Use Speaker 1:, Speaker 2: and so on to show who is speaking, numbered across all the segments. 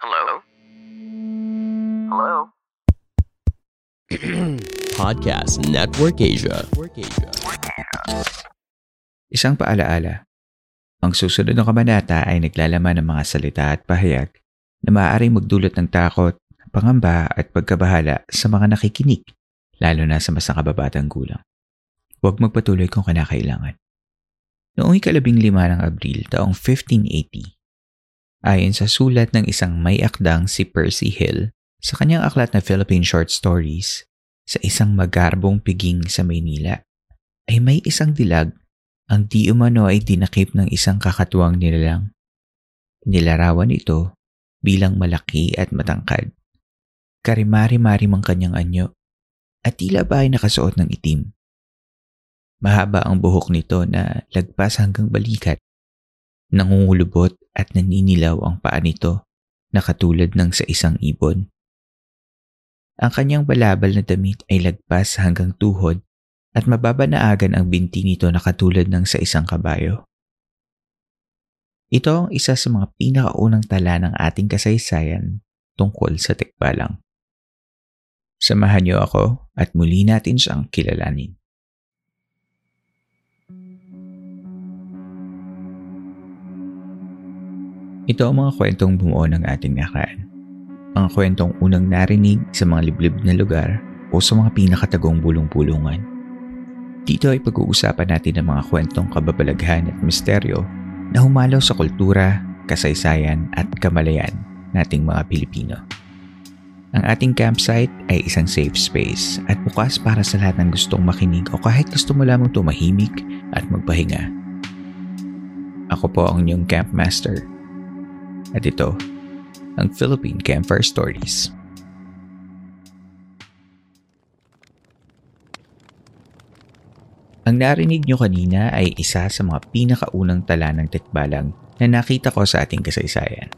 Speaker 1: Hello? Hello?
Speaker 2: Podcast Network Asia.
Speaker 3: Isang paalaala. Ang susunod na kabanata ay naglalaman ng mga salita at pahayag na maaaring magdulot ng takot, pangamba at pagkabahala sa mga nakikinig, lalo na sa mas nakababatang gulang. Huwag magpatuloy kung kinakailangan. Noong ikalabing lima ng Abril taong 1580, ayon sa sulat ng isang may akdang si Percy Hill sa kanyang aklat na Philippine Short Stories sa isang magarbong piging sa Maynila, ay may isang dilag ang di umano ay dinakip ng isang kakatuwang nilalang. Nilarawan ito bilang malaki at matangkad. Karimari-mari mang kanyang anyo at tila ba ay nakasuot ng itim. Mahaba ang buhok nito na lagpas hanggang balikat. Nangungulubot at naninilaw ang paa nito na katulad ng sa isang ibon. Ang kanyang balabal na damit ay lagpas hanggang tuhod at mababanaagan ang binti nito na katulad ng sa isang kabayo. Ito ang isa sa mga pinakaunang tala ng ating kasaysayan tungkol sa tikbalang. Samahan niyo ako at muli natin siyang kilalanin. Ito ang mga kwentong bumuo ng ating nakaraan. Mga kwentong unang narinig sa mga liblib na lugar o sa mga pinakatagong bulong-bulungan dito ay pag-uusapan natin ang mga kwentong kababalaghan at misteryo na humalaw sa kultura, kasaysayan at kamalayan nating mga Pilipino. Ang ating campsite ay isang safe space at bukas para sa lahat ng gustong makinig o kahit gusto mo lamang tumahimik at magpahinga. Ako po ang inyong campmaster. At ito, ang Philippine Campfire Stories. Ang narinig nyo kanina ay isa sa mga pinakaunang tala ng tikbalang na nakita ko sa ating kasaysayan.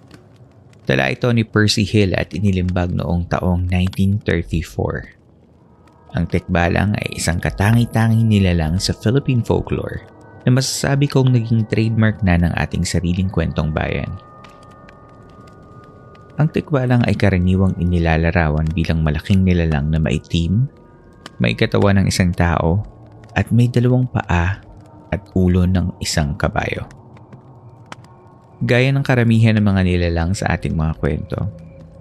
Speaker 3: Tala ito ni Percy Hill at inilimbag noong taong 1934. Ang tikbalang ay isang katangi-tanging nilalang sa Philippine folklore na masasabi kong naging trademark na ng ating sariling kwentong bayan. Ang tikbalang ay karaniwang inilalarawan bilang malaking nilalang na maitim, may katawan ng isang tao at may dalawang paa at ulo ng isang kabayo. Gaya ng karamihan ng mga nilalang sa ating mga kwento,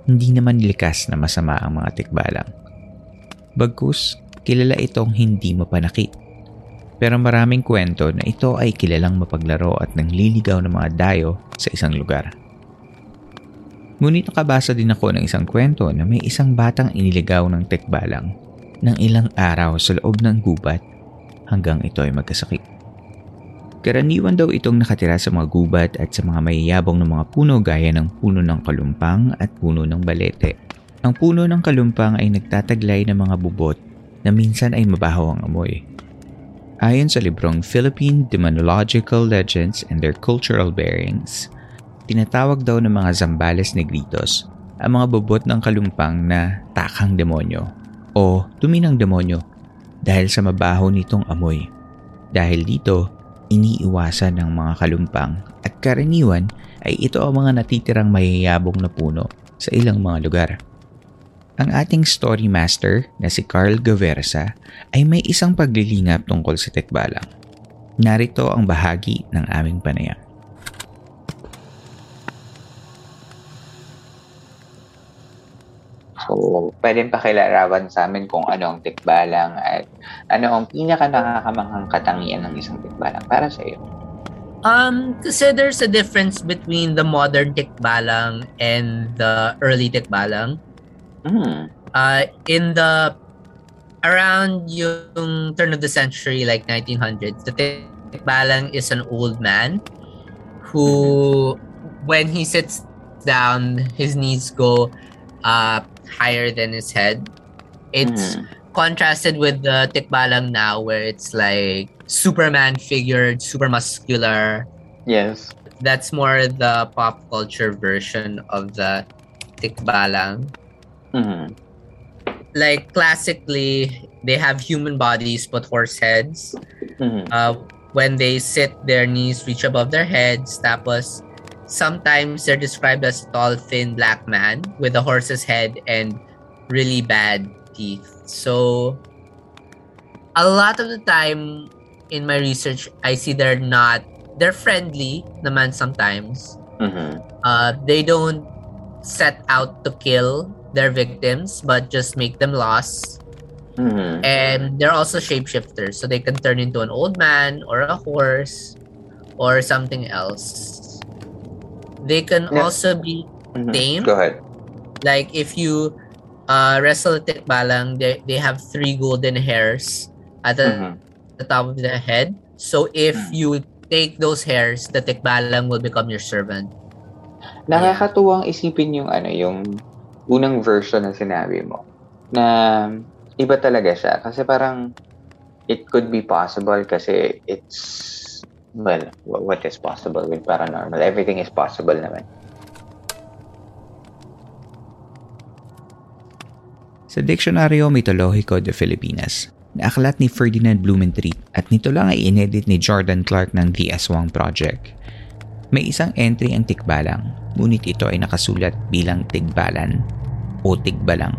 Speaker 3: hindi naman likas na masama ang mga tikbalang. Bagkus, kilala itong hindi mapanakit. Pero maraming kwento na ito ay kilalang mapaglaro at nangliligaw ng mga dayo sa isang lugar. Ngunit nakabasa din ako ng isang kwento na may isang batang iniligaw ng tekbalang ng ilang araw sa loob ng gubat hanggang ito ay magkasakit. Karaniwan daw itong nakatira sa mga gubat at sa mga mayayabong ng mga puno gaya ng puno ng kalumpang at puno ng balete. Ang puno ng kalumpang ay nagtataglay ng mga bubot na minsan ay mabaho ang amoy. Ayon sa librong Philippine Demonological Legends and Their Cultural Bearings, tinatawag daw ng mga Zambales Negritos ang mga bubot ng kalumpang na takang demonyo o tuminang demonyo dahil sa mabaho nitong amoy. Dahil dito, iniiwasan ng mga kalumpang at karaniwan ay ito ang mga natitirang mayayabong na puno sa ilang mga lugar. Ang ating story master na si Carl Gaversa ay may isang paglilingap tungkol sa tekbalang. Narito ang bahagi ng aming panayam.
Speaker 4: So, pwedeng pakilarawan sa amin kung ano ang tikbalang at ano ang pinaka nakakamanghang katangian ng isang tikbalang para sa iyo.
Speaker 5: Um, kasi there's a difference between the modern tikbalang and the early tikbalang.
Speaker 4: Hmm.
Speaker 5: Uh, in the around yung turn of the century, like 1900s, the tikbalang is an old man who when he sits down, his knees go uh, higher than his head. It's
Speaker 4: Mhm.
Speaker 5: contrasted with the tikbalang now, where it's like Superman figured, super muscular.
Speaker 4: Yes.
Speaker 5: That's more the pop culture version of the tikbalang.
Speaker 4: Mhm.
Speaker 5: Like classically, they have human bodies but horse heads.
Speaker 4: Mhm.
Speaker 5: uh, when they sit, their knees reach above their heads. Tapos, sometimes they're described as tall, thin black man with a horse's head and really bad teeth. So, a lot of the time in my research, I see they're not, they're friendly The naman sometimes.
Speaker 4: Mhm.
Speaker 5: Uh, they don't set out to kill their victims, but just make them lost
Speaker 4: Mhm.
Speaker 5: and they're also shapeshifters so they can turn into an old man or a horse or something else they can
Speaker 4: Yeah.
Speaker 5: also be
Speaker 4: Mhm.
Speaker 5: Tame?
Speaker 4: Go ahead.
Speaker 5: like if you uh wrestle a tikbalang they, they have three golden hairs at the,
Speaker 4: Mhm.
Speaker 5: the top of their head so if
Speaker 4: Mm.
Speaker 5: you take those hairs the tikbalang will become your servant
Speaker 4: Nakakatuwang isipin yung ano, yung unang version na sinabi mo. Na iba talaga siya. Kasi parang it could be possible kasi it's well, wh- what is possible with paranormal? Everything is possible naman.
Speaker 3: Sa Diccionario Mitologico de Filipinas, naaklat ni Ferdinand Blumentritt at nito lang ay inedit ni Jordan Clark ng The Aswang Project. May isang entry ang tikbalang, ngunit ito ay nakasulat bilang tigbalan o tigbalang.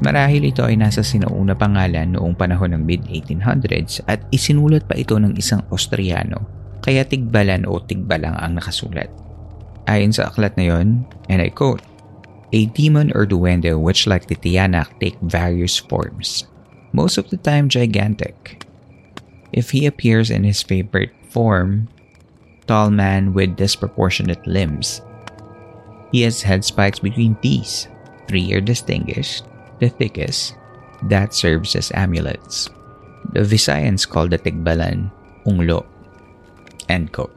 Speaker 3: Marahil ito ay nasa sinauna pangalan noong panahon ng mid-1800s at isinulat pa ito ng isang Austriano, kaya tigbalan o tigbalang ang nakasulat. Ayon sa aklat na yon, and I quote, A demon or duende which like the Tiyanak take various forms, most of the time gigantic. If he appears in his favorite form, tall man with disproportionate limbs, he has head spikes between these. Three are distinguished, the thickest, that serves as amulets. The Visayans call the Tigbalan Unglo. End quote.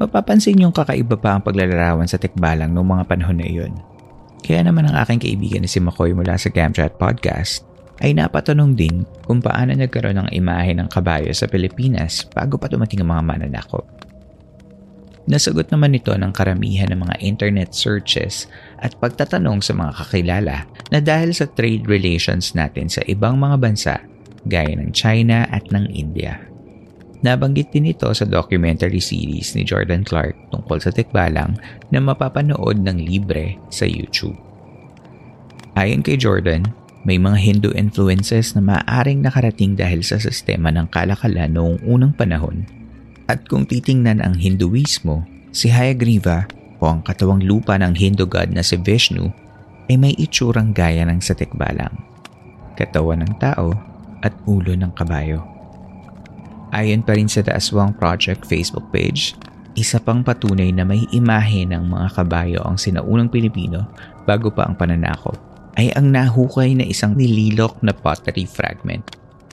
Speaker 3: Mapapansin yung kakaiba pa ang paglalarawan sa tikbalang noong mga panahon na iyon. Kaya naman ang aking kaibigan na si McCoy mula sa Gamchat Podcast ay napatanong din kung paano nagkaroon ng imahe ng kabayo sa Pilipinas bago pa dumating ang mga mananakop. Nasagot naman ito ng karamihan ng mga internet searches at pagtatanong sa mga kakilala na dahil sa trade relations natin sa ibang mga bansa gaya ng China at ng India. Nabanggit din ito sa documentary series ni Jordan Clark tungkol sa tikbalang na mapapanood ng libre sa YouTube. Ayon kay Jordan, may mga Hindu influences na maaaring nakarating dahil sa sistema ng kalakalan noong unang panahon. At kung titingnan ang Hinduismo, si Hayagriva o ang katawang lupa ng Hindu god na si Vishnu ay may itsurang gaya ng sa tikbalang. Katawan ng tao at ulo ng kabayo. Ayon pa rin sa The Aswang Project Facebook page, isa pang patunay na may imahe ng mga kabayo ang sinaunang Pilipino bago pa ang pananakop ay ang nahukay na isang nililok na pottery fragment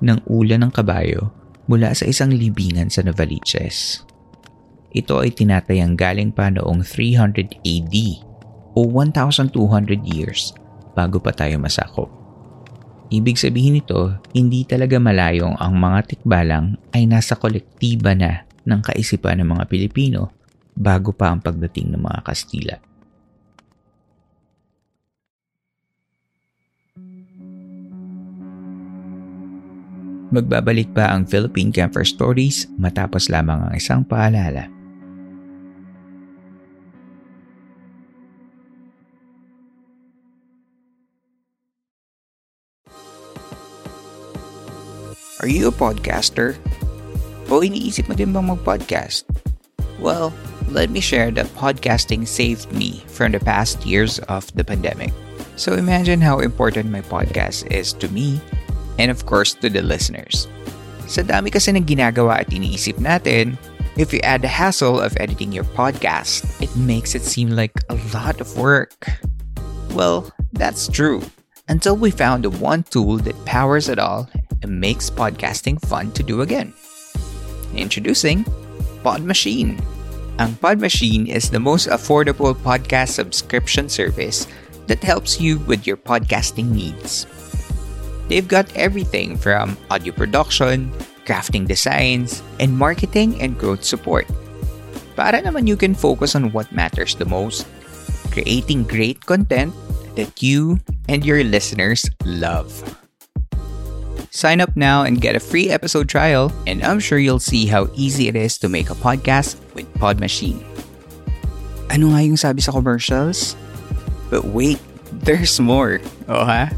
Speaker 3: ng ulo ng kabayo mula sa isang libingan sa Novaliches. Ito ay tinatayang galing pa noong 300 AD o 1,200 years bago pa tayo masakop. Ibig sabihin nito, hindi talaga malayong ang mga tikbalang ay nasa kolektiba na ng kaisipan ng mga Pilipino bago pa ang pagdating ng mga Kastila. Magbabalik pa ang Philippine Camper Stories matapos lamang ang isang paalala. Are you a podcaster? O iniisip mo din bang mag-podcast? Well, let me share that podcasting saved me from the past years of the pandemic. So imagine how important my podcast is to me and of course to the listeners. Sa dami kasi ng ginagawa at iniisip natin, if you add the hassle of editing your podcast, it makes it seem like a lot of work. Well, that's true. Until we found the one tool that powers it all and makes podcasting fun to do again. Introducing Pod Machine. Ang Pod Machine is the most affordable podcast subscription service that helps you with your podcasting needs. They've got everything from audio production, crafting designs, and marketing and growth support. Para naman you can focus on what matters the most, creating great content that you and your listeners love. Sign up now and get a free episode trial, and I'm sure you'll see how easy it is to make a podcast with Pod Machine. Ano nga yung sabi sa commercials? But wait, there's more. Oh ha?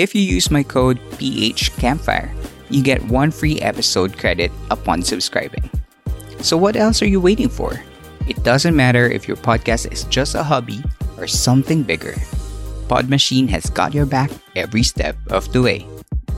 Speaker 3: If you use my code PHCampfire, you get one free episode credit upon subscribing. So what else are you waiting for? It doesn't matter if your podcast is just a hobby or something bigger. Pod Machine has got your back every step of the way.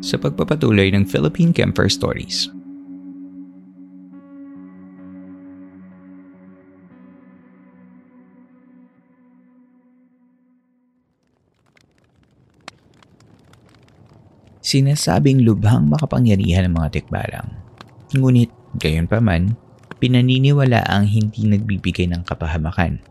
Speaker 3: Sa pagpapatuloy ng Philippine Camper Stories. Sinasabing lubhang makapangyarihan ng mga tikbalang. Ngunit, gayon pa man, pinaniniwala ang hindi nagbibigay ng kapahamakan.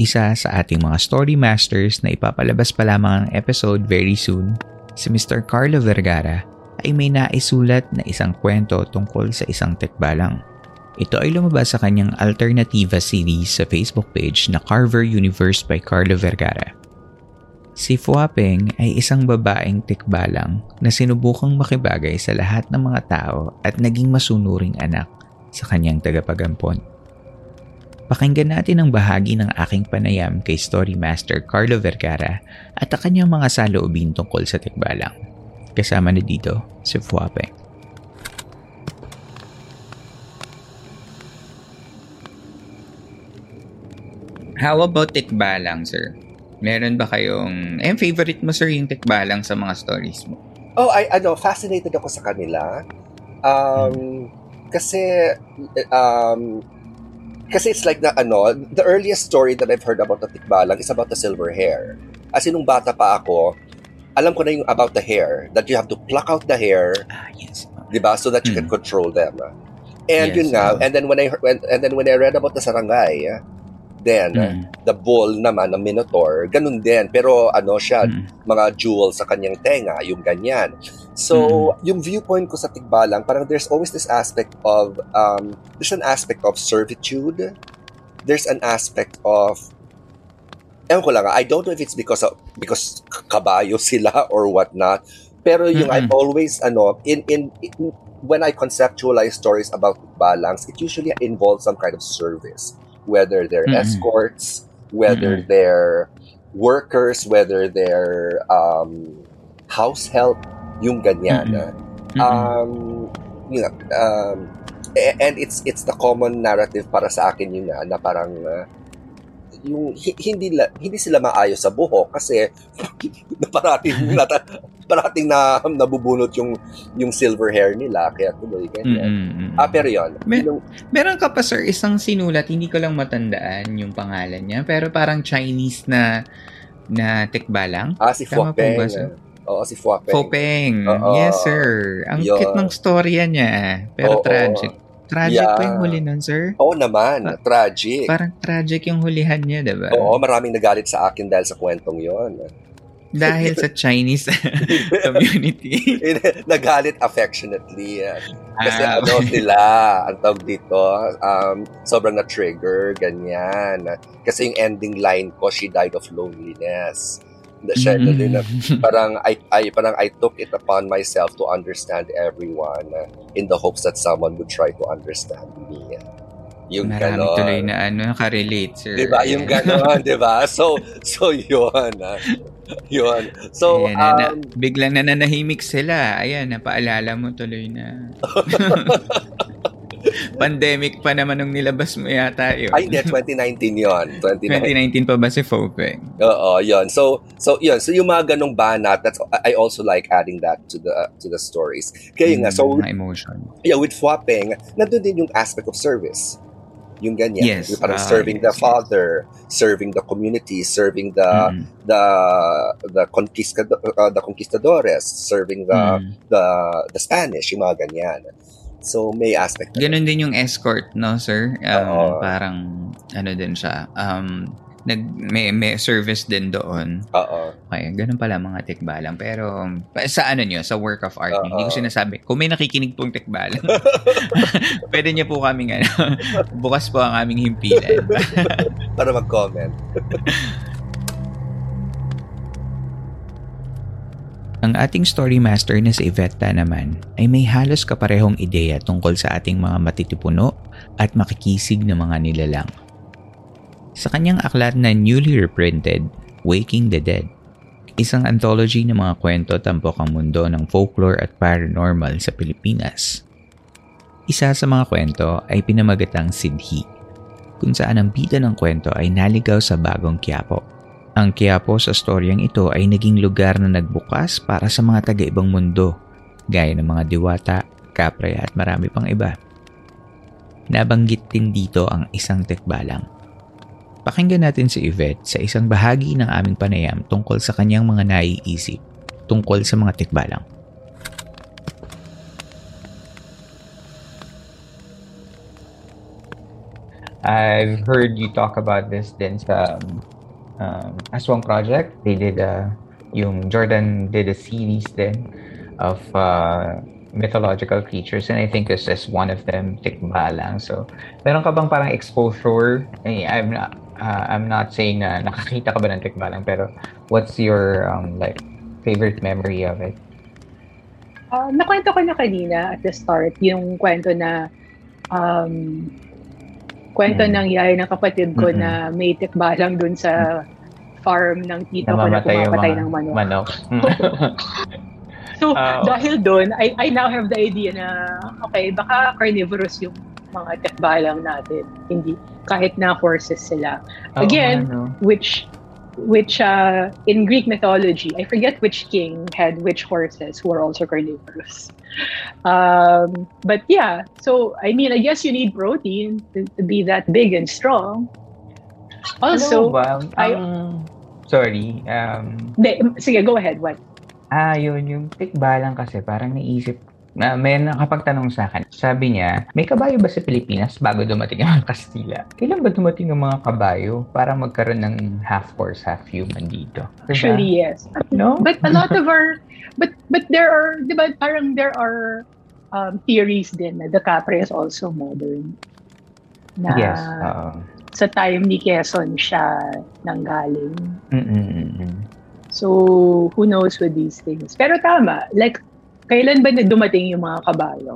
Speaker 3: Isa sa ating mga story masters na ipapalabas pa lamang ang episode very soon, si Mr. Carlo Vergara, ay may naisulat na isang kwento tungkol sa isang tekbalang. Ito ay lumabas sa kanyang Alternativa series sa Facebook page na Carver Universe by Carlo Vergara. Si Fuapeng ay isang babaeng tikbalang na sinubukang makibagay sa lahat ng mga tao at naging masunuring anak sa kanyang tagapagampon. Pakinggan natin ang bahagi ng aking panayam kay Story Master Carlo Vergara at ang kanyang mga saloobin tungkol sa tikbalang. Kasama na dito si Fuapeng. How about tikbalang, sir? Meron ba kayong... Eh, favorite mo, sir, yung tikbalang sa mga stories mo?
Speaker 6: Oh, I ano, fascinated ako sa kanila. Um, kasi um, kasi it's like the ano, the earliest story that I've heard about the tikbalang is about the silver hair. As in, nung bata pa ako, alam ko na yung about the hair, that you have to pluck out the hair,
Speaker 3: Ah, yes.
Speaker 6: di ba, so that you can
Speaker 3: Mm.
Speaker 6: control them. And
Speaker 3: Yes,
Speaker 6: yun nga,
Speaker 3: oo.
Speaker 6: and then when I when, and then when I read about the sarangay, then
Speaker 3: Mm.
Speaker 6: the bull naman ng Minotaur, ganun din. Pero ano siya,
Speaker 3: Mm.
Speaker 6: mga jewels sa kanyang tenga, yung ganyan. So, yung viewpoint ko sa Tigbalang, parang there's always this aspect of, um, there's an aspect of servitude. There's an aspect of, ewan ko lang, I don't know if it's because of, because kabayo sila or whatnot. Pero yung
Speaker 3: Mm-mm.
Speaker 6: I've always, ano, in, in, in, when I conceptualize stories about Tigbalangs, it usually involves some kind of service. Whether they're
Speaker 3: Mm-mm.
Speaker 6: escorts, whether
Speaker 3: Mm-mm.
Speaker 6: they're workers, whether they're um, house help, yung ganyan.
Speaker 3: Mm-mm.
Speaker 6: Um, you know, um, and it's it's the common narrative para sa akin yun nga, na parang uh, yung hi- hindi la, hindi sila maayos sa buhok kasi na parating nata, parating na nabubunot yung yung silver hair nila kaya tuloy ganyan.
Speaker 3: Mm-mm.
Speaker 6: Ah, pero yun.
Speaker 3: Mer-
Speaker 6: yung,
Speaker 3: Meron ka pa sir isang sinulat, hindi ko lang matandaan yung pangalan niya, pero parang Chinese na na tikbalang.
Speaker 6: ah, si
Speaker 3: Tama ba, sir?
Speaker 6: Oo, si Fuapeng.
Speaker 3: Popeng.
Speaker 6: Oo.
Speaker 3: yes, sir. Ang
Speaker 6: Yun.
Speaker 3: cute ng storya niya. Pero
Speaker 6: Oo.
Speaker 3: tragic. Tragic
Speaker 6: Yeah.
Speaker 3: pa yung huli nun, sir.
Speaker 6: Oo naman,
Speaker 3: Pa-
Speaker 6: tragic.
Speaker 3: Parang tragic yung hulihan niya, diba?
Speaker 6: Oo, maraming nagalit sa akin dahil sa kwentong yon.
Speaker 3: Dahil sa Chinese community.
Speaker 6: nagalit affectionately. Kasi
Speaker 3: Ah,
Speaker 6: ano sila, ang tawag dito, um, sobrang na-trigger, ganyan. Kasi yung ending line ko, she died of loneliness. Siya,
Speaker 3: Mm.
Speaker 6: mm. na, parang, I, I, parang I took it upon myself to understand everyone uh, in the hopes that someone would try to understand me. Yung
Speaker 3: Marami
Speaker 6: ganon.
Speaker 3: tuloy na ano, nakarelate, sir.
Speaker 6: Diba? Yung ganon, diba? So, so yun. yun. So,
Speaker 3: Ayan, na, na,
Speaker 6: um,
Speaker 3: biglang nananahimik sila. Ayan, napaalala mo tuloy na. Pandemic pa naman nung nilabas mo yata yun.
Speaker 6: ay, hindi, 2019 yun. 2019.
Speaker 3: 2019 pa ba si Fopeng?
Speaker 6: Oo, yun. So, so yun. So, yung mga ganong banat, that's, I also like adding that to the to the stories. Kaya yun nga, so,
Speaker 3: emotion.
Speaker 6: yeah, with Fwapeng, nandun din yung aspect of service. Yung ganyan.
Speaker 3: Yes.
Speaker 6: Yung parang
Speaker 3: Ah,
Speaker 6: serving the
Speaker 3: yes, yes.
Speaker 6: father, serving the community, serving the
Speaker 3: Mm.
Speaker 6: the the conquistador, uh, the conquistadores, serving the
Speaker 3: Mm.
Speaker 6: the the Spanish, yung mga ganyan. So, may aspect na
Speaker 3: Ganon din yung escort, no, sir? Um,
Speaker 6: Oo.
Speaker 3: parang, ano din siya, um, nag, may, may service din doon.
Speaker 6: Oo.
Speaker 3: Okay, ganun pala mga tikbalang. Pero sa ano nyo, sa work of art,
Speaker 6: Oo.
Speaker 3: hindi ko sinasabi. Kung may nakikinig pong tikbalang, pwede niyo po kaming ano, bukas po ang aming himpilan.
Speaker 6: Para mag-comment.
Speaker 3: ang ating story master na si Ivetta naman ay may halos kaparehong ideya tungkol sa ating mga matitipuno at makikisig na mga nilalang. Sa kanyang aklat na newly reprinted, Waking the Dead, isang anthology ng mga kwento tampok ang mundo ng folklore at paranormal sa Pilipinas. Isa sa mga kwento ay pinamagatang Sidhi, kung saan ang bida ng kwento ay naligaw sa bagong Quiapo. Ang Quiapo sa storyang ito ay naging lugar na nagbukas para sa mga taga-ibang mundo, gaya ng mga diwata, kapre at marami pang iba. Nabanggit din dito ang isang tekbalang. Pakinggan natin si Yvette sa isang bahagi ng aming panayam tungkol sa kanyang mga naiisip tungkol sa mga tekbalang. I've heard you talk about this din sa um, Aswang Project. They did a, yung Jordan did a series then of uh, mythological creatures and I think this is one of them, Tikbalang. So, meron ka bang parang exposure? Eh, I'm not, uh, I'm not saying na nakakita ka ba ng Tikbalang pero what's your um, like favorite memory of it?
Speaker 7: Uh, nakwento ko na kanina at the start yung kwento na um, kwento
Speaker 3: Mm.
Speaker 7: ng yaya ng kapatid ko
Speaker 3: Mm-mm.
Speaker 7: na may tikbalang dun sa farm ng tita ko na
Speaker 3: mga
Speaker 7: ng manok.
Speaker 3: manok.
Speaker 7: So,
Speaker 3: Ah,
Speaker 7: dahil doon, I, I now have the idea na, okay, baka carnivorous yung mga tikbalang natin. Hindi, kahit na horses sila. Again,
Speaker 3: nga, no?
Speaker 7: which which uh, in Greek mythology, I forget which king had which horses who are also carnivorous. Um, but yeah, so I mean, I guess you need protein to, to be that big and strong. Also,
Speaker 3: Ano ba?
Speaker 7: I-
Speaker 3: sorry, um,
Speaker 7: de, sige, go ahead. What?
Speaker 3: Ah, yun, yung tikbalang kasi parang naisip, na may nakapagtanong sa akin. Sabi niya, may kabayo ba sa Pilipinas bago dumating ang Kastila? Kailan ba dumating ang mga kabayo para magkaroon ng half horse, half human dito? Diba?
Speaker 7: Actually, yes.
Speaker 3: no?
Speaker 7: But a lot of our, but but there are, di ba, parang there are um, theories din na the Capre is also modern. Na
Speaker 3: yes. oo.
Speaker 7: sa time ni Quezon siya nanggaling.
Speaker 3: Mm-mm-mm.
Speaker 7: So, who knows with these things. Pero tama, like, kailan ba dumating yung mga kabayo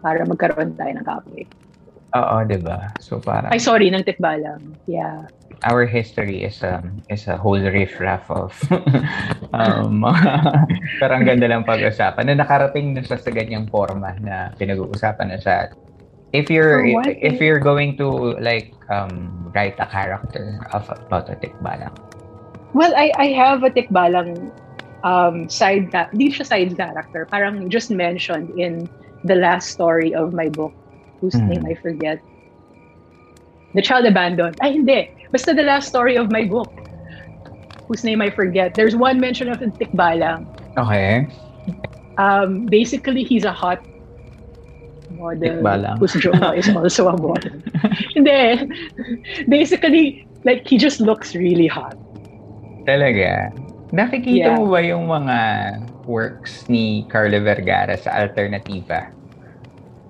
Speaker 7: para magkaroon tayo ng Capre?
Speaker 3: Oo, di ba? So parang
Speaker 7: Ay, sorry, ng tikbalang. Yeah.
Speaker 3: our history is um is a whole riff-raff of um pero ang ganda lang pag-usapan na nakarating na siya sa ganyang forma na pinag-uusapan na siya. If you're
Speaker 7: For what?
Speaker 3: if you're going to like um write a character of about a tikbalang.
Speaker 7: Well, I, I have a tikbalang um, side that hindi siya side character, parang just mentioned in the last story of my book, whose
Speaker 3: Mm.
Speaker 7: name I forget. The Child Abandoned. Ay, hindi. Basta the last story of my book, whose name I forget. There's one mention of Tikbalang.
Speaker 3: Okay.
Speaker 7: Um, basically, he's a hot model
Speaker 3: Tikbalang.
Speaker 7: whose jowa is also a model. Hindi. Basically, like, he just looks really hot.
Speaker 3: Talaga. Nakikita
Speaker 7: Yeah.
Speaker 3: mo ba yung mga works ni Carla Vergara sa Alternativa?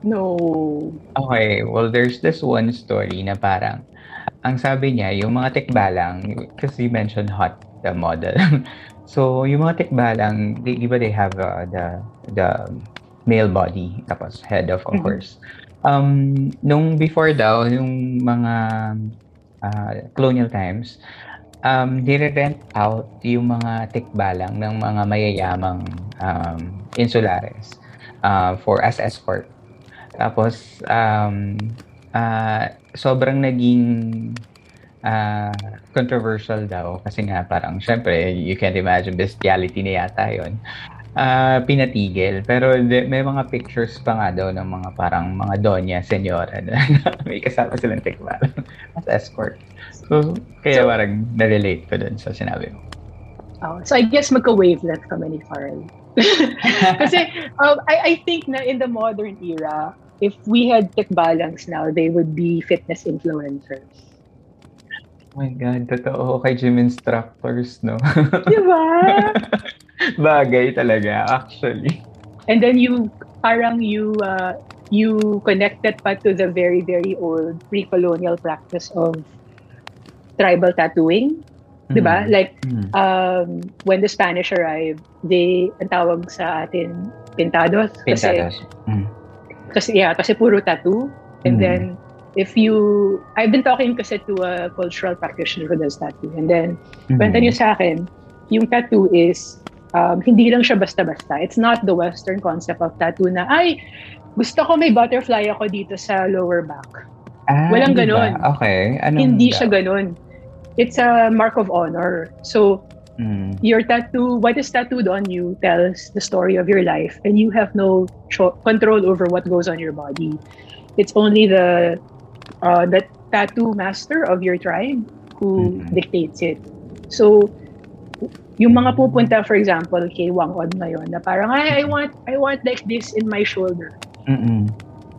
Speaker 7: No.
Speaker 3: Okay, well, there's this one story na parang, ang sabi niya, yung mga tikbalang, kasi you mentioned hot, the model. so, yung mga tikbalang, di, di ba they have uh, the, the male body, tapos head of
Speaker 7: Mhm.
Speaker 3: course. Um, nung before daw, yung mga uh, colonial times, um, nire-rent out yung mga tikbalang ng mga mayayamang um, insulares uh, for as escort. Tapos, um, ah, sobrang naging ah, controversial daw kasi nga parang, syempre, you can't imagine bestiality na yata yun. Ah, pinatigil. Pero de- may mga pictures pa nga daw ng mga parang mga donya, senyora na may kasama silang tikbalang as escort. So, kaya
Speaker 7: So-
Speaker 3: parang na-relate ko dun sa sinabi mo.
Speaker 7: Oh, so I guess magka-wavelength kami ni Carl. Kasi um, I, I think na in the modern era, if we had tech balance now, they would be fitness influencers.
Speaker 3: Oh my God, totoo kay gym instructors, no?
Speaker 7: Diba?
Speaker 3: Bagay talaga, actually.
Speaker 7: And then you, parang you, uh, you connected pa to the very, very old pre-colonial practice of tribal tattooing. Diba?
Speaker 3: Mm.
Speaker 7: Like,
Speaker 3: Mm.
Speaker 7: um, when the Spanish arrived, they, ang tawag sa atin, pintados. Kasi,
Speaker 3: Pintadas. Mm.
Speaker 7: kasi yeah, kasi puro tattoo. And
Speaker 3: Mm.
Speaker 7: then if you I've been talking kasi to a cultural practitioner who does tattoo. And then
Speaker 3: Mm.
Speaker 7: kwenta niya sa akin, yung tattoo is um, hindi lang siya basta-basta. It's not the western concept of tattoo na ay gusto ko may butterfly ako dito sa lower back.
Speaker 3: Ah,
Speaker 7: Walang
Speaker 3: di ba?
Speaker 7: ganon.
Speaker 3: Okay. Anong
Speaker 7: hindi
Speaker 3: daw?
Speaker 7: siya ganun. It's a mark of honor. So
Speaker 3: Mm.
Speaker 7: your tattoo, what is tattooed on you tells the story of your life, and you have no cho- control over what goes on your body. It's only the uh, the tattoo master of your tribe who
Speaker 3: Mhm.
Speaker 7: dictates it. So, yung mga pupunta, for example, kay Wang Od ngayon, na parang, ay, I want, I want like this in my shoulder.
Speaker 3: Mm-mm.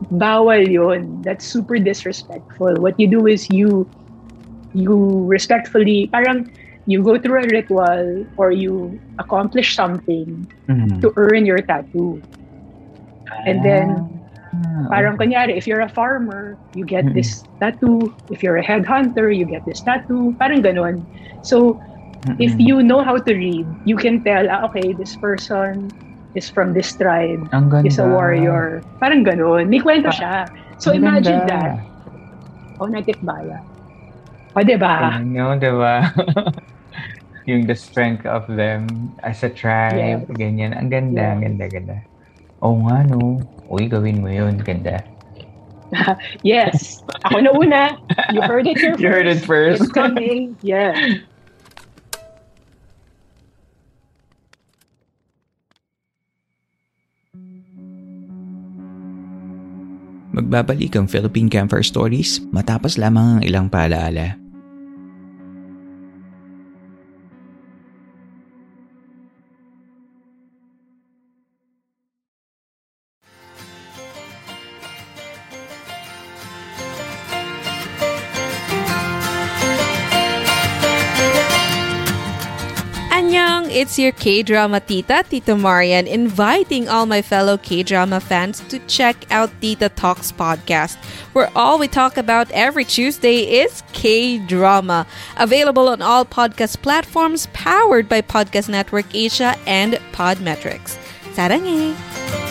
Speaker 7: Bawal yon. That's super disrespectful. What you do is you, you respectfully, parang, you go through a ritual or you accomplish something
Speaker 3: Mm.
Speaker 7: to earn your tattoo. And then,
Speaker 3: Ah,
Speaker 7: parang
Speaker 3: okay.
Speaker 7: kunyari, if you're a farmer, you get
Speaker 3: Mm-mm.
Speaker 7: this tattoo. If you're a headhunter, you get this tattoo. Parang ganon. So, if
Speaker 3: Mm-mm.
Speaker 7: you know how to read, you can tell, ah, okay, this person is from this tribe, is a warrior. Parang ganon. May kwento siya. So,
Speaker 3: Ang
Speaker 7: imagine
Speaker 3: ganda.
Speaker 7: that. O, natikbala. O, diba?
Speaker 3: Ano, diba? yung the strength of them as a tribe,
Speaker 7: Yes.
Speaker 3: ganyan. Ang ganda,
Speaker 7: Yes.
Speaker 3: ganda, ganda. Oo nga, no? Uy, gawin mo yun. Ganda.
Speaker 7: Yes. Ako na una. You heard it here
Speaker 3: You heard it first.
Speaker 7: It's coming. Yeah.
Speaker 3: Magbabalik ang Philippine Campfire Stories matapos lamang ang ilang paalaala.
Speaker 8: It's your K-drama tita, Tita Marian, inviting all my fellow K-drama fans to check out Tita Talks podcast, where all we talk about every Tuesday is K-drama. Available on all podcast platforms, powered by Podcast Network Asia and Podmetrics. Sarangay!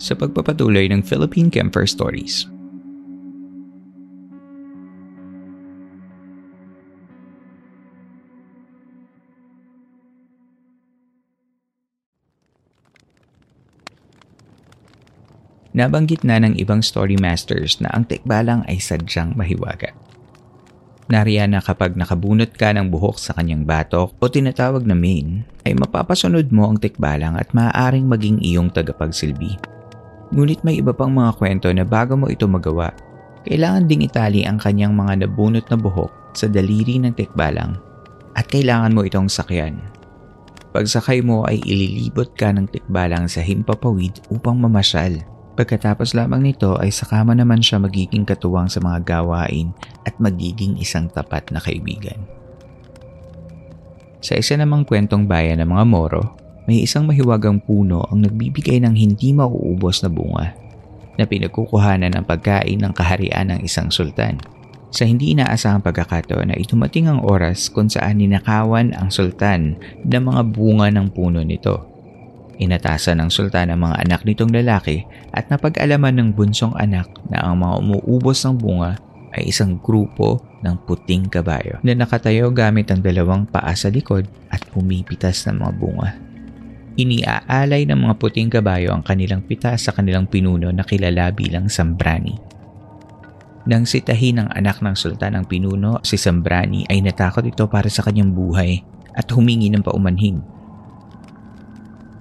Speaker 3: Sa pagpapatuloy ng Philippine Camper Stories. Nabanggit na ng ibang story masters na ang tekbalang ay sadyang mahiwaga. Nariyan na kapag nakabunot ka ng buhok sa kanyang batok o tinatawag na main, ay mapapasunod mo ang tekbalang at maaaring maging iyong tagapagsilbi. Ngunit may iba pang mga kwento na bago mo ito magawa, kailangan ding itali ang kanyang mga nabunot na buhok sa daliri ng tekbalang at kailangan mo itong sakyan. Pagsakay mo ay ililibot ka ng tikbalang sa himpapawid upang mamasyal. Pagkatapos lamang nito ay saka mo naman siya magiging katuwang sa mga gawain at magiging isang tapat na kaibigan. Sa isa namang kwentong bayan ng mga Moro, may isang mahiwagang puno ang nagbibigay ng hindi mauubos na bunga na pinagkukuhanan ng pagkain ng kaharian ng isang sultan. Sa hindi inaasahang pagkakataon na itumating ang oras kung saan ninakawan ang sultan ng mga bunga ng puno nito. Inatasan ng sultan ang mga anak nitong lalaki at napag-alaman ng bunsong anak na ang mga umuubos ng bunga ay isang grupo ng puting kabayo na nakatayo gamit ang dalawang paa sa likod at pumipitas ng mga bunga. Iniaalay ng mga puting kabayo ang kanilang pitas sa kanilang pinuno na kilala bilang Sambrani. Nang sitahin ng anak ng sultan ang pinuno, si Sambrani ay natakot ito para sa kanyang buhay at humingi ng paumanhin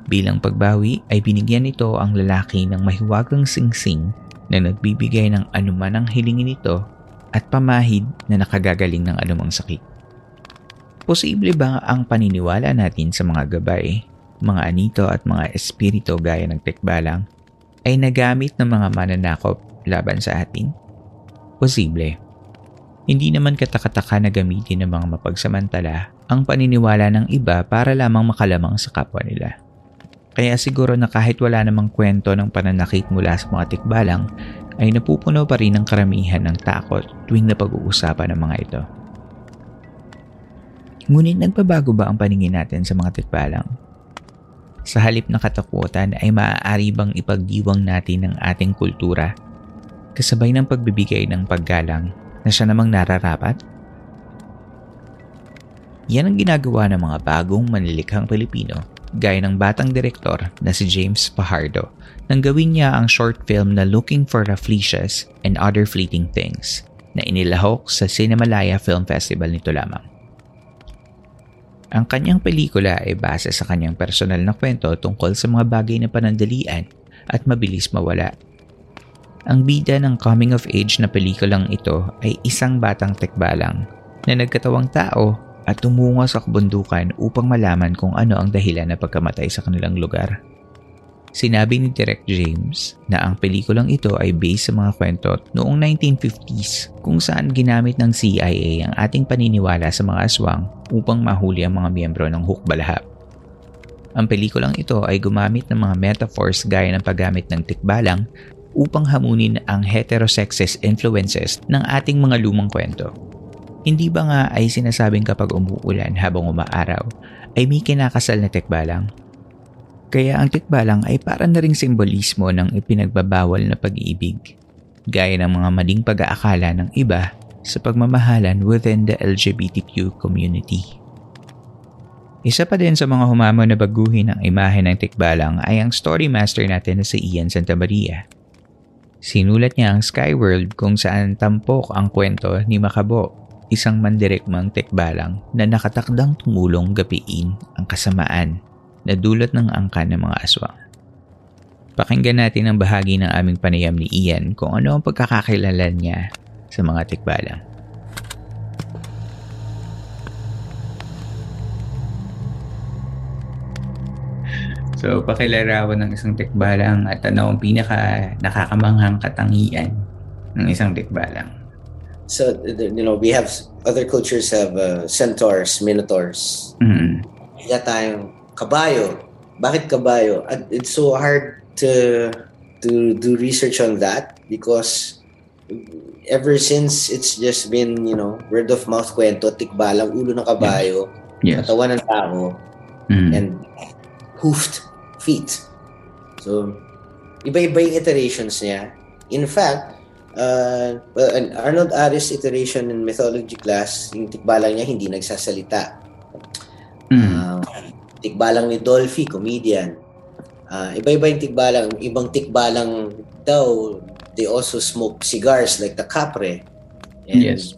Speaker 3: Bilang pagbawi ay binigyan nito ang lalaki ng mahiwagang singsing na nagbibigay ng anuman ang hilingin nito at pamahid na nakagagaling ng anumang sakit. Posible ba ang paniniwala natin sa mga gabay, mga anito at mga espirito gaya ng tekbalang ay nagamit ng mga mananakop laban sa atin? Posible. Hindi naman katakataka na gamitin ng mga mapagsamantala ang paniniwala ng iba para lamang makalamang sa kapwa nila. Kaya siguro na kahit wala namang kwento ng pananakit mula sa mga tikbalang, ay napupuno pa rin ang karamihan ng takot tuwing napag-uusapan ng mga ito. Ngunit nagbabago ba ang paningin natin sa mga tikbalang? Sa halip na katakutan ay maaari bang ipagdiwang natin ang ating kultura kasabay ng pagbibigay ng paggalang na siya namang nararapat? Yan ang ginagawa ng mga bagong manlilikhang Pilipino gaya ng batang direktor na si James Fajardo nang gawin niya ang short film na Looking for Rafflesias and Other Fleeting Things na inilahok sa Cinemalaya Film Festival nito lamang. Ang kanyang pelikula ay base sa kanyang personal na kwento tungkol sa mga bagay na panandalian at mabilis mawala. Ang bida ng coming of age na pelikulang ito ay isang batang tekbalang na nagkatawang tao at tumungo sa kabundukan upang malaman kung ano ang dahilan na pagkamatay sa kanilang lugar. Sinabi ni Direk James na ang pelikulang ito ay based sa mga kwento noong 1950s kung saan ginamit ng CIA ang ating paniniwala sa mga aswang upang mahuli ang mga miyembro ng hukbalahap. Ang pelikulang ito ay gumamit ng mga metaphors gaya ng paggamit ng tikbalang upang hamunin ang heterosexist influences ng ating mga lumang kwento hindi ba nga ay sinasabing kapag umuulan habang umaaraw ay may kinakasal na tekbalang? Kaya ang tikbalang ay para na ring simbolismo ng ipinagbabawal na pag-ibig, gaya ng mga maling pag-aakala ng iba sa pagmamahalan within the LGBTQ community. Isa pa din sa mga humamo na baguhin ng imahe ng tikbalang ay ang story master natin na si Ian Santa Maria. Sinulat niya ang Skyworld kung saan tampok ang kwento ni Makabo isang mandirigmang tekbalang na nakatakdang tumulong gapiin ang kasamaan na dulot ng angka ng mga aswang. Pakinggan natin ang bahagi ng aming panayam ni Ian kung ano ang pagkakakilala niya sa mga tikbalang. So, pakilarawan ng isang tikbalang at ano ang pinaka nakakamanghang katangian ng isang tikbalang.
Speaker 9: So you know, we have other cultures have uh, centaurs, minotaurs.
Speaker 3: Mm.
Speaker 9: Kaya tayong kabayo, bakit kabayo? It's so hard to to do research on that because ever since it's just been, you know, word of mouth kwento, tikbalang ulo ng kabayo,
Speaker 3: Yes.
Speaker 9: katawan ng tao,
Speaker 3: Mm.
Speaker 9: and hoofed feet. So, iba-iba yung iterations niya. In fact, uh, well, an Arnold Aris iteration in mythology class, yung tikbalang niya hindi nagsasalita.
Speaker 3: Mm.
Speaker 9: Uh, tikbalang ni Dolphy, comedian. Uh, iba-iba yung tikbalang. Ibang tikbalang daw, they also smoke cigars like the Capre. And
Speaker 3: Yes.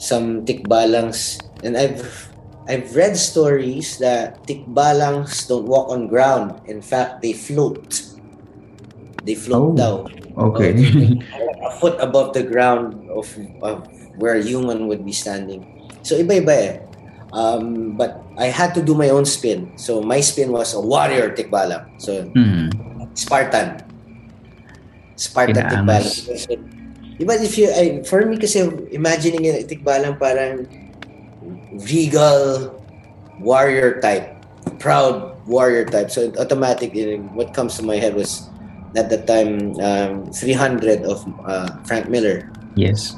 Speaker 9: some tikbalangs, and I've I've read stories that tikbalangs don't walk on ground. In fact, they float. They float
Speaker 3: Oh,
Speaker 9: down.
Speaker 3: Okay.
Speaker 9: a foot above the ground of, of where a human would be standing. So iba-iba eh. Um, but I had to do my own spin. So my spin was a warrior tikbalang. So
Speaker 3: Mm.
Speaker 9: Spartan. Spartan tikbalang.
Speaker 3: Inaangas.
Speaker 9: Diba if you, I, for me kasi imagining yung tikbalang parang regal warrior type, proud warrior type. So automatic, what comes to my head was at that time um, 300 of uh, Frank Miller.
Speaker 3: Yes.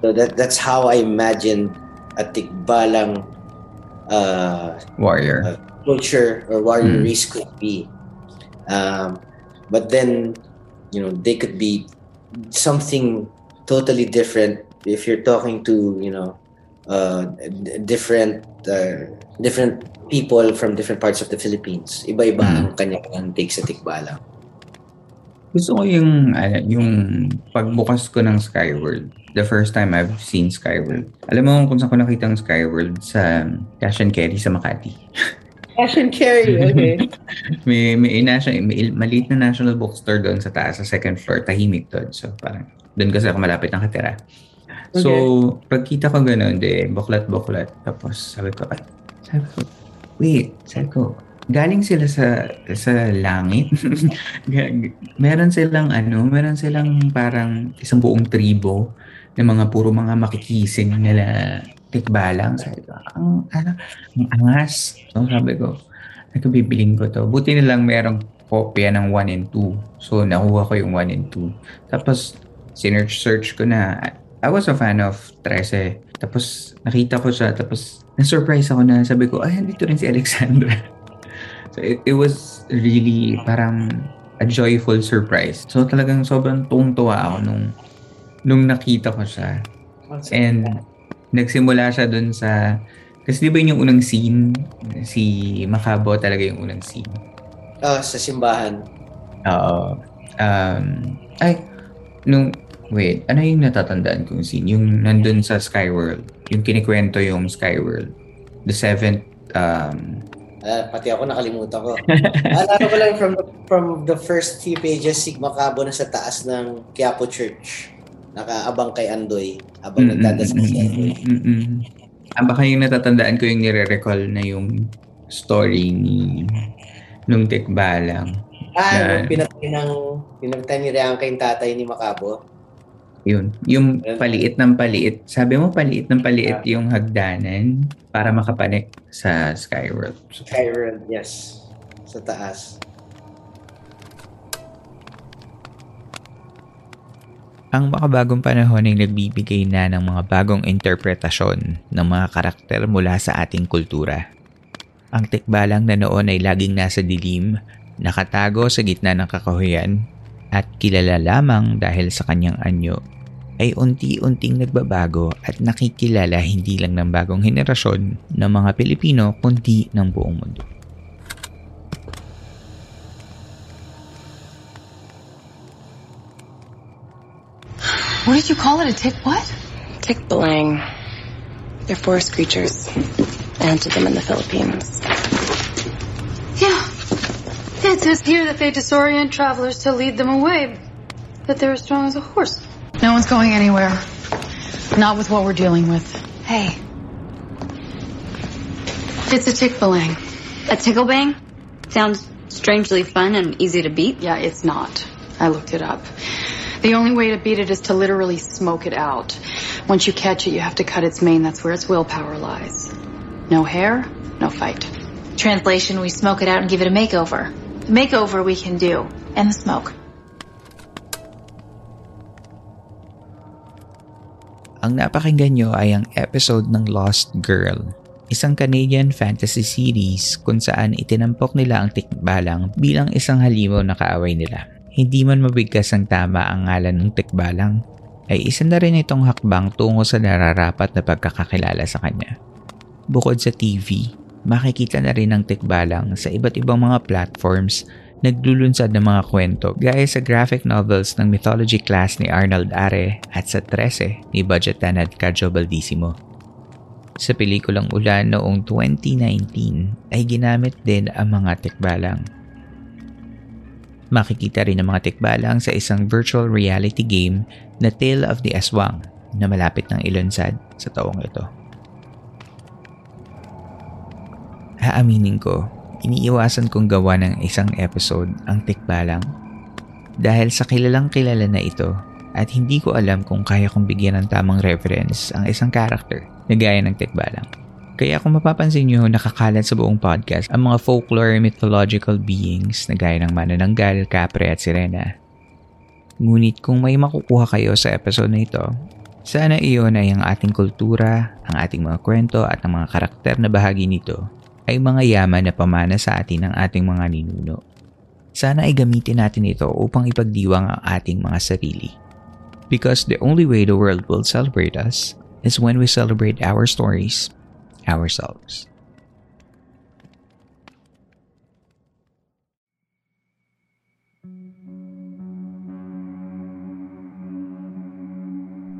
Speaker 9: So that that's how I imagined a tikbalang uh,
Speaker 3: Warrior.
Speaker 9: culture or warrior
Speaker 3: Mm.
Speaker 9: race could be. Um, but then, you know, they could be something totally different if you're talking to, you know, uh, d- different uh, different people from different parts of the Philippines. Iba-iba
Speaker 3: Mm.
Speaker 9: ang kanyang take sa tikbalang.
Speaker 3: Gusto ko yung, ano, yung pagbukas ko ng Skyworld. The first time I've seen Skyworld. Alam mo kung saan ko nakita ang Skyworld? Sa Cash and Carry sa Makati.
Speaker 7: Cash and carry, okay.
Speaker 3: may, may, national, may maliit na national bookstore doon sa taas, sa second floor. Tahimik doon. So, parang, doon kasi ako malapit ng katira. So, pagkita ko gano'n, de, buklat-buklat. Tapos, sabi ko, ay, sabi ko, wait, sabi ko, galing sila sa sa langit. Meron silang ano, meron silang parang isang buong tribo ng mga puro mga makikising nila tikbalang. Sabi ko, ang, ano, ang angas. So sabi ko, ito bibiling ko to. Buti na lang merong kopya ng 1 and 2. So nakuha ko yung 1 and 2. Tapos, sinearch-search ko na. I was a fan of 13. Tapos, nakita ko siya. Tapos, na-surprise ako na sabi ko, ay, dito rin si Alexandra. So it, it was really parang a joyful surprise. So talagang sobrang tuwang-tuwa ako nung nung nakita ko siya. And nagsimula siya dun sa kasi di ba yun yung unang scene? Si Macabo talaga yung unang scene.
Speaker 9: Ah, sa simbahan.
Speaker 3: Oo. Um, ay, nung, wait, ano yung natatandaan kong scene? Yung nandun sa Skyworld. Yung kinikwento yung Skyworld. The seventh, um,
Speaker 9: Ah, pati ako nakalimutan ko. Alala ko lang from from the first few pages, Sigma Cabo na sa taas ng Quiapo Church. Nakaabang kay Andoy. Habang
Speaker 3: Mm,
Speaker 9: nagdadasal si Andoy.
Speaker 3: mm, mm, mm. Ah, baka yung natatandaan ko yung nire-recall na yung story ni nung tikbalang.
Speaker 9: Ah,
Speaker 3: Na-
Speaker 9: yung pinatay ng pinatay ni Riangka yung tatay ni Macabo.
Speaker 3: Yun. Yung paliit ng paliit. Sabi mo, paliit ng paliit yung hagdanan para makapanik sa Skyworld.
Speaker 9: Kyron, yes. Sa taas.
Speaker 3: Ang makabagong panahon ay nagbibigay na ng mga bagong interpretasyon ng mga karakter mula sa ating kultura. Ang tikbalang na noon ay laging nasa dilim, nakatago sa gitna ng kakahuyan, at kilala lamang dahil sa kanyang anyo, ay unti-unting nagbabago at nakikilala hindi lang ng bagong henerasyon ng mga Pilipino kundi ng buong mundo.
Speaker 10: What did you call it? A tick what? Tick belang. They're forest creatures. I hunted them in the Philippines.
Speaker 11: Yeah. Yeah, it says here that they disorient travelers to lead them away. That they're as strong as a horse.
Speaker 10: No one's going anywhere. Not with what we're dealing with. Hey.
Speaker 11: It's a tick bang.
Speaker 12: A tickle bang? Sounds strangely fun and easy to beat.
Speaker 10: Yeah, it's not. I looked it up. The only way to beat it is to literally smoke it out. Once you catch it, you have to cut its mane. That's where its willpower lies. No hair, no fight.
Speaker 13: Translation, we smoke it out and give it a makeover. The makeover we can do, and the smoke.
Speaker 3: Ang napakinggan nyo ay ang episode ng Lost Girl, isang Canadian fantasy series kung saan itinampok nila ang tikbalang bilang isang halimaw na kaaway nila. Hindi man mabigkas ang tama ang ngalan ng tikbalang, ay isa na rin itong hakbang tungo sa nararapat na pagkakakilala sa kanya. Bukod sa TV, makikita na rin ang tikbalang sa iba't ibang mga platforms naglulunsad ng mga kwento gaya sa graphic novels ng mythology class ni Arnold Are at sa 13 ni Budget Tanad Kadjo Baldissimo. Sa pelikulang Ulan noong 2019 ay ginamit din ang mga tikbalang. Makikita rin ang mga tikbalang sa isang virtual reality game na Tale of the Aswang na malapit ng ilunsad sa taong ito. Haaminin ko, iniiwasan kong gawa ng isang episode ang tikbalang dahil sa kilalang kilala na ito at hindi ko alam kung kaya kong bigyan ng tamang reference ang isang character na gaya ng tikbalang. Kaya kung mapapansin nyo, nakakalat sa buong podcast ang mga folklore mythological beings na gaya ng manananggal, kapre at sirena. Ngunit kung may makukuha kayo sa episode na ito, sana iyon ay ang ating kultura, ang ating mga kwento at ang mga karakter na bahagi nito ay mga yaman na pamana sa atin ng ating mga ninuno. Sana ay gamitin natin ito upang ipagdiwang ang ating mga sarili. Because the only way the world will celebrate us is when we celebrate our stories ourselves.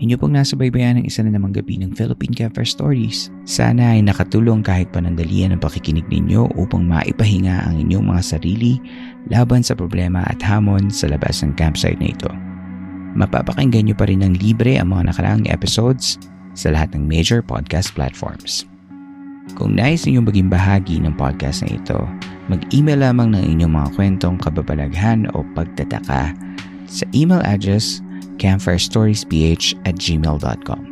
Speaker 3: Inyo pong nasa baybayan ng isa na namang gabi ng Philippine Campfire Stories. Sana ay nakatulong kahit panandalian ang pakikinig ninyo upang maipahinga ang inyong mga sarili laban sa problema at hamon sa labas ng campsite na ito. Mapapakinggan nyo pa rin ng libre ang mga nakaraang episodes sa lahat ng major podcast platforms. Kung nais ninyong maging bahagi ng podcast na ito, mag-email lamang ng inyong mga kwentong kababalaghan o pagtataka sa email address campfirestoriesph at gmail.com.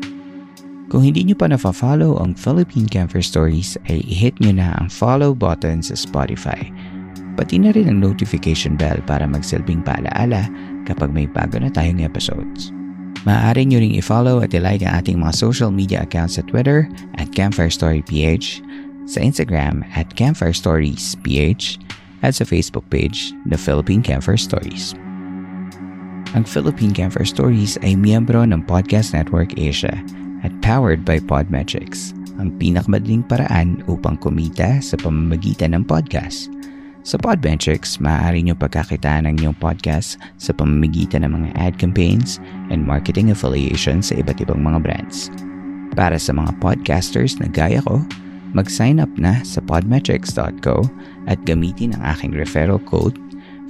Speaker 3: Kung hindi nyo pa na-follow ang Philippine Campfire Stories ay i-hit nyo na ang follow button sa Spotify. Pati na rin ang notification bell para magsilbing paalaala kapag may bago na tayong episodes. Maaari nyo ring i-follow at i-like ang ating mga social media accounts sa Twitter at Campfire Story PH, sa Instagram at Campfire Stories PH, at sa Facebook page, The Philippine Campfire Stories. Ang Philippine Campfire Stories ay miyembro ng Podcast Network Asia at powered by Podmetrics, ang pinakamadaling paraan upang kumita sa pamamagitan ng podcast. Sa Podmetrics, maaari nyo pagkakitaan ng inyong podcast sa pamamagitan ng mga ad campaigns and marketing affiliations sa iba't ibang mga brands. Para sa mga podcasters na gaya ko, mag-sign up na sa podmetrics.co at gamitin ang aking referral code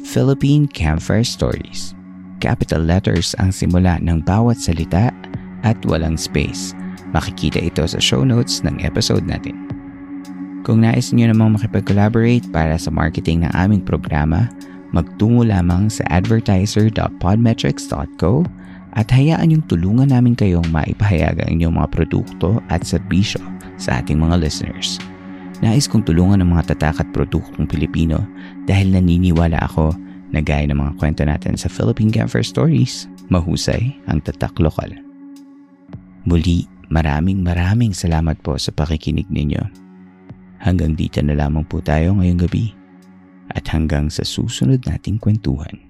Speaker 3: Philippine Campfire Stories. Capital letters ang simula ng bawat salita at walang space. Makikita ito sa show notes ng episode natin. Kung nais niyo namang makipag-collaborate para sa marketing ng aming programa, magtungo lamang sa advertiser.podmetrics.co at hayaan yung tulungan namin kayong maipahayag ang inyong mga produkto at serbisyo sa ating mga listeners. Nais kong tulungan ng mga tatak at produktong Pilipino dahil naniniwala ako na gaya ng mga kwento natin sa Philippine Campfire Stories, mahusay ang tatak lokal. Muli, maraming maraming salamat po sa pakikinig ninyo. Hanggang dito na lamang po tayo ngayong gabi at hanggang sa susunod nating kwentuhan.